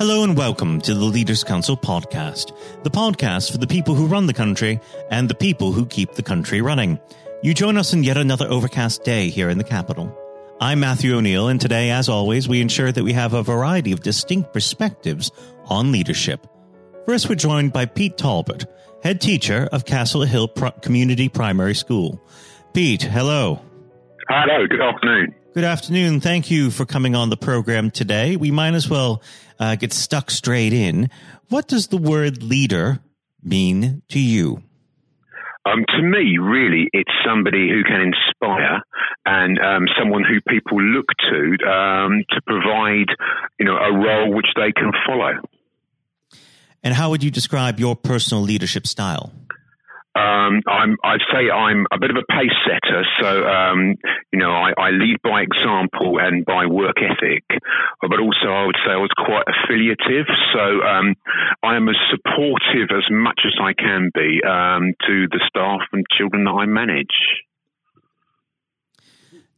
Hello and welcome to the Leaders Council podcast, the podcast for the people who run the country and the people who keep the country running. You join us in yet another overcast day here in the capital. I'm Matthew O'Neill, and today, as always, we ensure that we have a variety of distinct perspectives on leadership. First, we're joined by Pete Talbot, head teacher of Castle Hill Pro- Community Primary School. Pete, hello. Hello, good afternoon. Good afternoon. Thank you for coming on the program today. We might as well uh, get stuck straight in. What does the word leader mean to you? Um, to me, really, it's somebody who can inspire and um, someone who people look to um, to provide, you know, a role which they can follow. And how would you describe your personal leadership style? Um, I'm, I'd say I'm a bit of a pace setter. So, um, you know, I, I, lead by example and by work ethic, but also I would say I was quite affiliative. So, um, I am as supportive as much as I can be um, to the staff and children that I manage.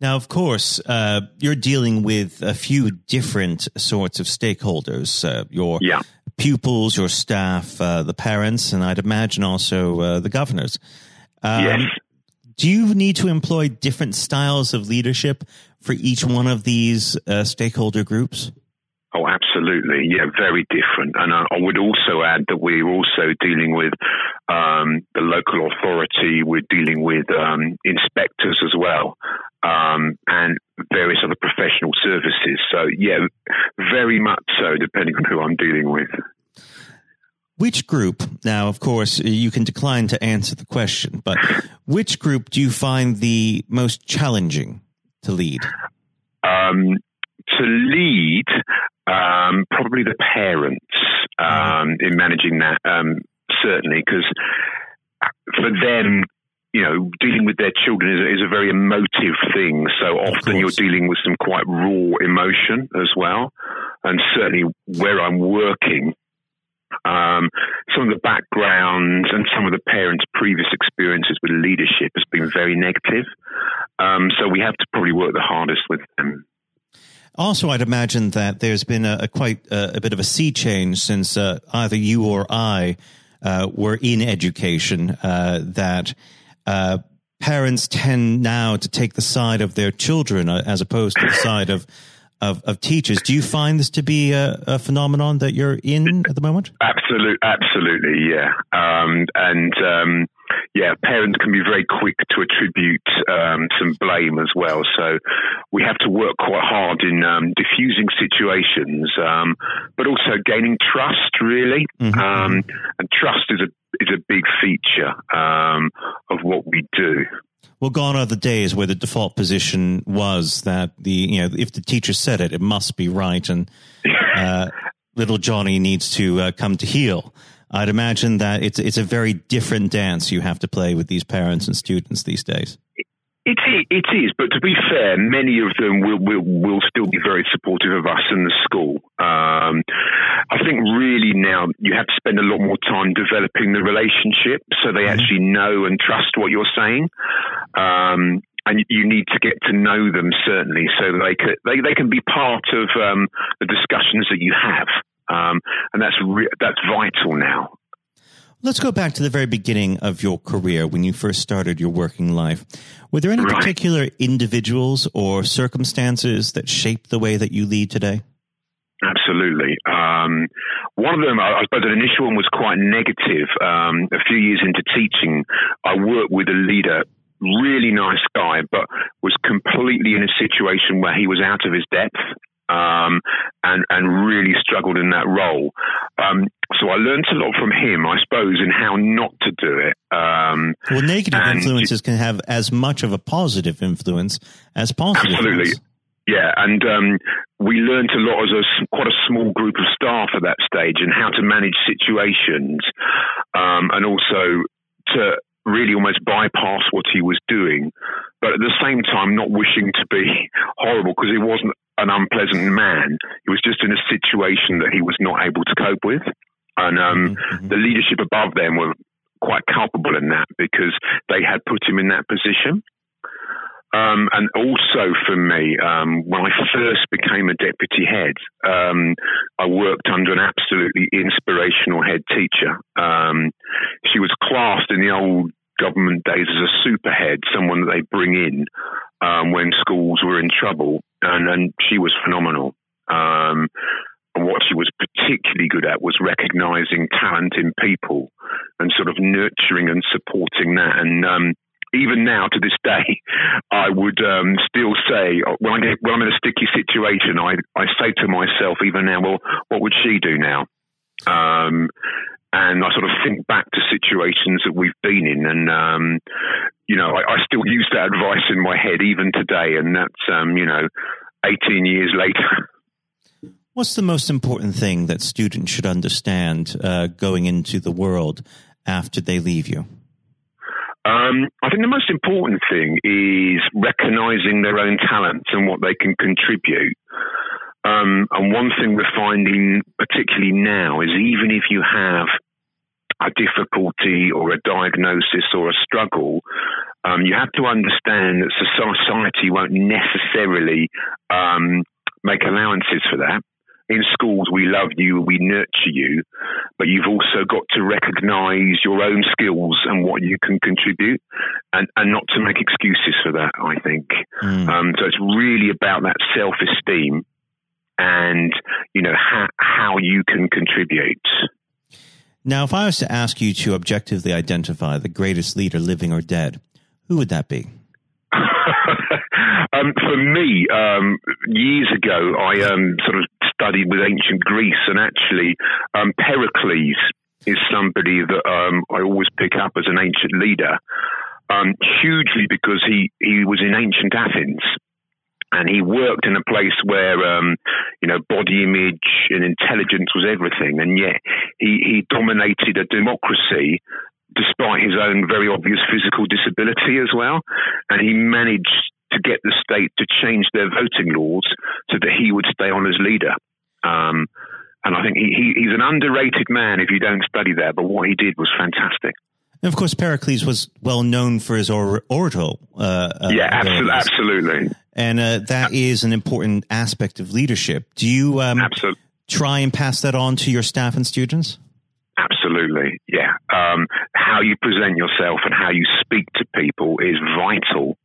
Now, of course, uh, you're dealing with a few different sorts of stakeholders. Uh, your yeah pupils, your staff, uh, the parents, and I'd imagine also uh, the governors. Um, yes. Do you need to employ different styles of leadership for each one of these uh, stakeholder groups? Oh, absolutely. Yeah, very different. And I, I would also add that we're also dealing with um, the local authority, we're dealing with um, inspectors as well, um, and various other professional services. So, yeah, very much so, depending on who I'm dealing with. Which group, now, of course, you can decline to answer the question, but which group do you find the most challenging to lead? Um, to lead, um, probably the parents um, in managing that, um, certainly, because for them, you know, dealing with their children is, is a very emotive thing. So often you're dealing with some quite raw emotion as well. And certainly where I'm working, um, some of the backgrounds and some of the parents' previous experiences with leadership has been very negative. Um, so we have to probably work the hardest with them. Also, I'd imagine that there's been a, a quite a, a, bit of a sea change since uh, either you or I uh, were in education. Uh, that uh, parents tend now to take the side of their children uh, as opposed to the side of, of, of teachers. Do you find this to be a, a, phenomenon that you're in at the moment? Absolutely, absolutely, yeah. Um, and um, yeah, parents can be very quick to attribute um, some blame as well. So we have to work quite hard in um, diffusing situations, um, but also gaining trust. Really, mm-hmm. Um, and trust is a is a big feature um, of what we do. Well, gone are the days where the default position was that the you know if the teacher said it, it must be right, and uh, little Johnny needs to uh, come to heel. I'd imagine that it's it's a very different dance you have to play with these parents and students these days. It is, it is, but to be fair, many of them will, will, will still be very supportive of us in the school. Um, I think really now you have to spend a lot more time developing the relationship so they mm-hmm. actually know and trust what you're saying. Um, and you need to get to know them certainly so they can, they, they can be part of um, the discussions that you have. Um, and that's re- that's vital now. Let's go back to the very beginning of your career when you first started your working life. Were there any right. particular individuals or circumstances that shaped the way that you lead today? Absolutely. Um, one of them, I suppose, an initial one was quite negative. Um, a few years into teaching, I worked with a leader, really nice guy, but was completely in a situation where he was out of his depth um, and and really struggled in that role. Um, so I learned a lot from him, I suppose, in how not to do it. Um, well, negative influences can have as much of a positive influence as positive. Absolutely. Ones. Yeah, and um, we learned a lot as a quite a small group of staff at that stage, and how to manage situations, um, and also to really almost bypass what he was doing, but at the same time not wishing to be horrible because he wasn't an unpleasant man. He was just in a situation that he was not able to cope with. And um, mm-hmm. the leadership above them were quite culpable in that because they had put him in that position. Um, and also for me, um, when I first became a deputy head, um, I worked under an absolutely inspirational head teacher. Um, she was classed in the old government days as a superhead, someone that they bring in um, when schools were in trouble, and, and she was phenomenal. Um, and what she was particularly good at was recognizing talent in people and sort of nurturing and supporting that. And um, even now to this day, I would um, still say uh, when, I, when I'm in a sticky situation, I, I say to myself even now, well, what would she do now? Um, and I sort of think back to situations that we've been in, and um, you know, I, I, still use that advice in my head even today, and that's um, you know, 18 years later. What's the most important thing that students should understand uh, going into the world after they leave you? Um, I think the most important thing is recognizing their own talents and what they can contribute. Um, and one thing we're finding, particularly now, is even if you have a difficulty or a diagnosis or a struggle, um, you have to understand that society won't necessarily um, make allowances for that in schools, we love you, we nurture you, but you've also got to recognize your own skills and what you can contribute and, and not to make excuses for that, I think. Mm. Um, so it's really about that self esteem and, you know, how, how you can contribute. Now, if I was to ask you to objectively identify the greatest leader living or dead, who would that be? um, for me, um, years ago, I um, sort of studied with ancient Greece, and actually, um, Pericles is somebody that um, I always pick up as an ancient leader, um, hugely because he, he was in ancient Athens. And he worked in a place where, um, you know, body image and intelligence was everything. And yet he, he dominated a democracy despite his own very obvious physical disability as well. And he managed to get the state to change their voting laws so that he would stay on as leader. Um, and I think he, he, he's an underrated man if you don't study that, but what he did was fantastic. And of course, Pericles was well known for his or- oratorial. Uh, uh, yeah, absolutely, absolutely. And uh, that is an important aspect of leadership. Do you um, try and pass that on to your staff and students? Absolutely, yeah. Um, how you present yourself and how you speak to people is vital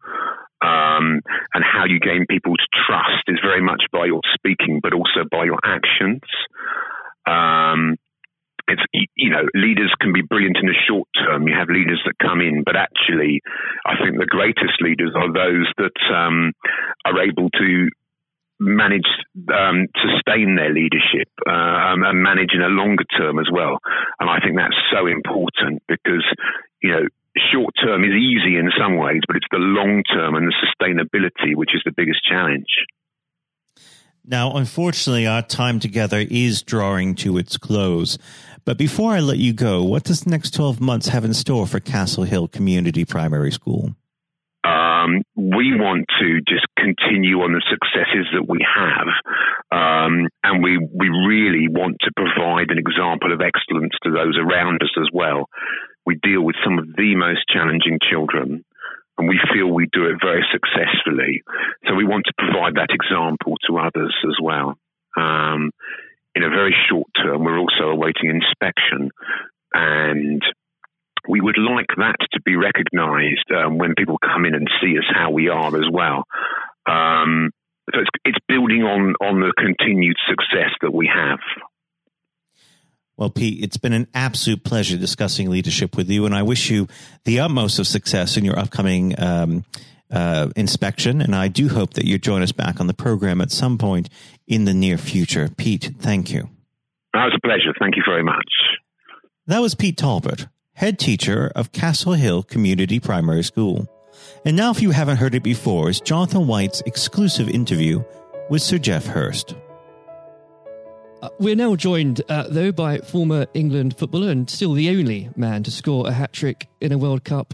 um, and how you gain people's trust is very much by your speaking, but also by your actions. Um, it's you know leaders can be brilliant in the short term. You have leaders that come in, but actually, I think the greatest leaders are those that um, are able to manage um, sustain their leadership uh, and manage in a longer term as well. And I think that's so important because you know short term is easy in some ways, but it's the long term and the sustainability which is the biggest challenge. Now, unfortunately, our time together is drawing to its close. But before I let you go, what does the next 12 months have in store for Castle Hill Community Primary School? Um, we want to just continue on the successes that we have, um, and we we really want to provide an example of excellence to those around us as well we deal with some of the most challenging children and we feel we do it very successfully. So we want to provide that example to others as well. Um, in a very short term, we're also awaiting inspection and we would like that to be recognised um, when people come in and see us how we are as well. Um, so it's, it's building on on the continued success that we have. Well, Pete, it's been an absolute pleasure discussing leadership with you, and I wish you the utmost of success in your upcoming um, uh, inspection. And I do hope that you join us back on the program at some point in the near future. Pete, thank you. That was a pleasure. Thank you very much. That was Pete Talbot, head teacher of Castle Hill Community Primary School. And now, if you haven't heard it before, is Jonathan White's exclusive interview with Sir Geoff Hurst. Uh, we're now joined, uh, though, by former England footballer and still the only man to score a hat trick in a World Cup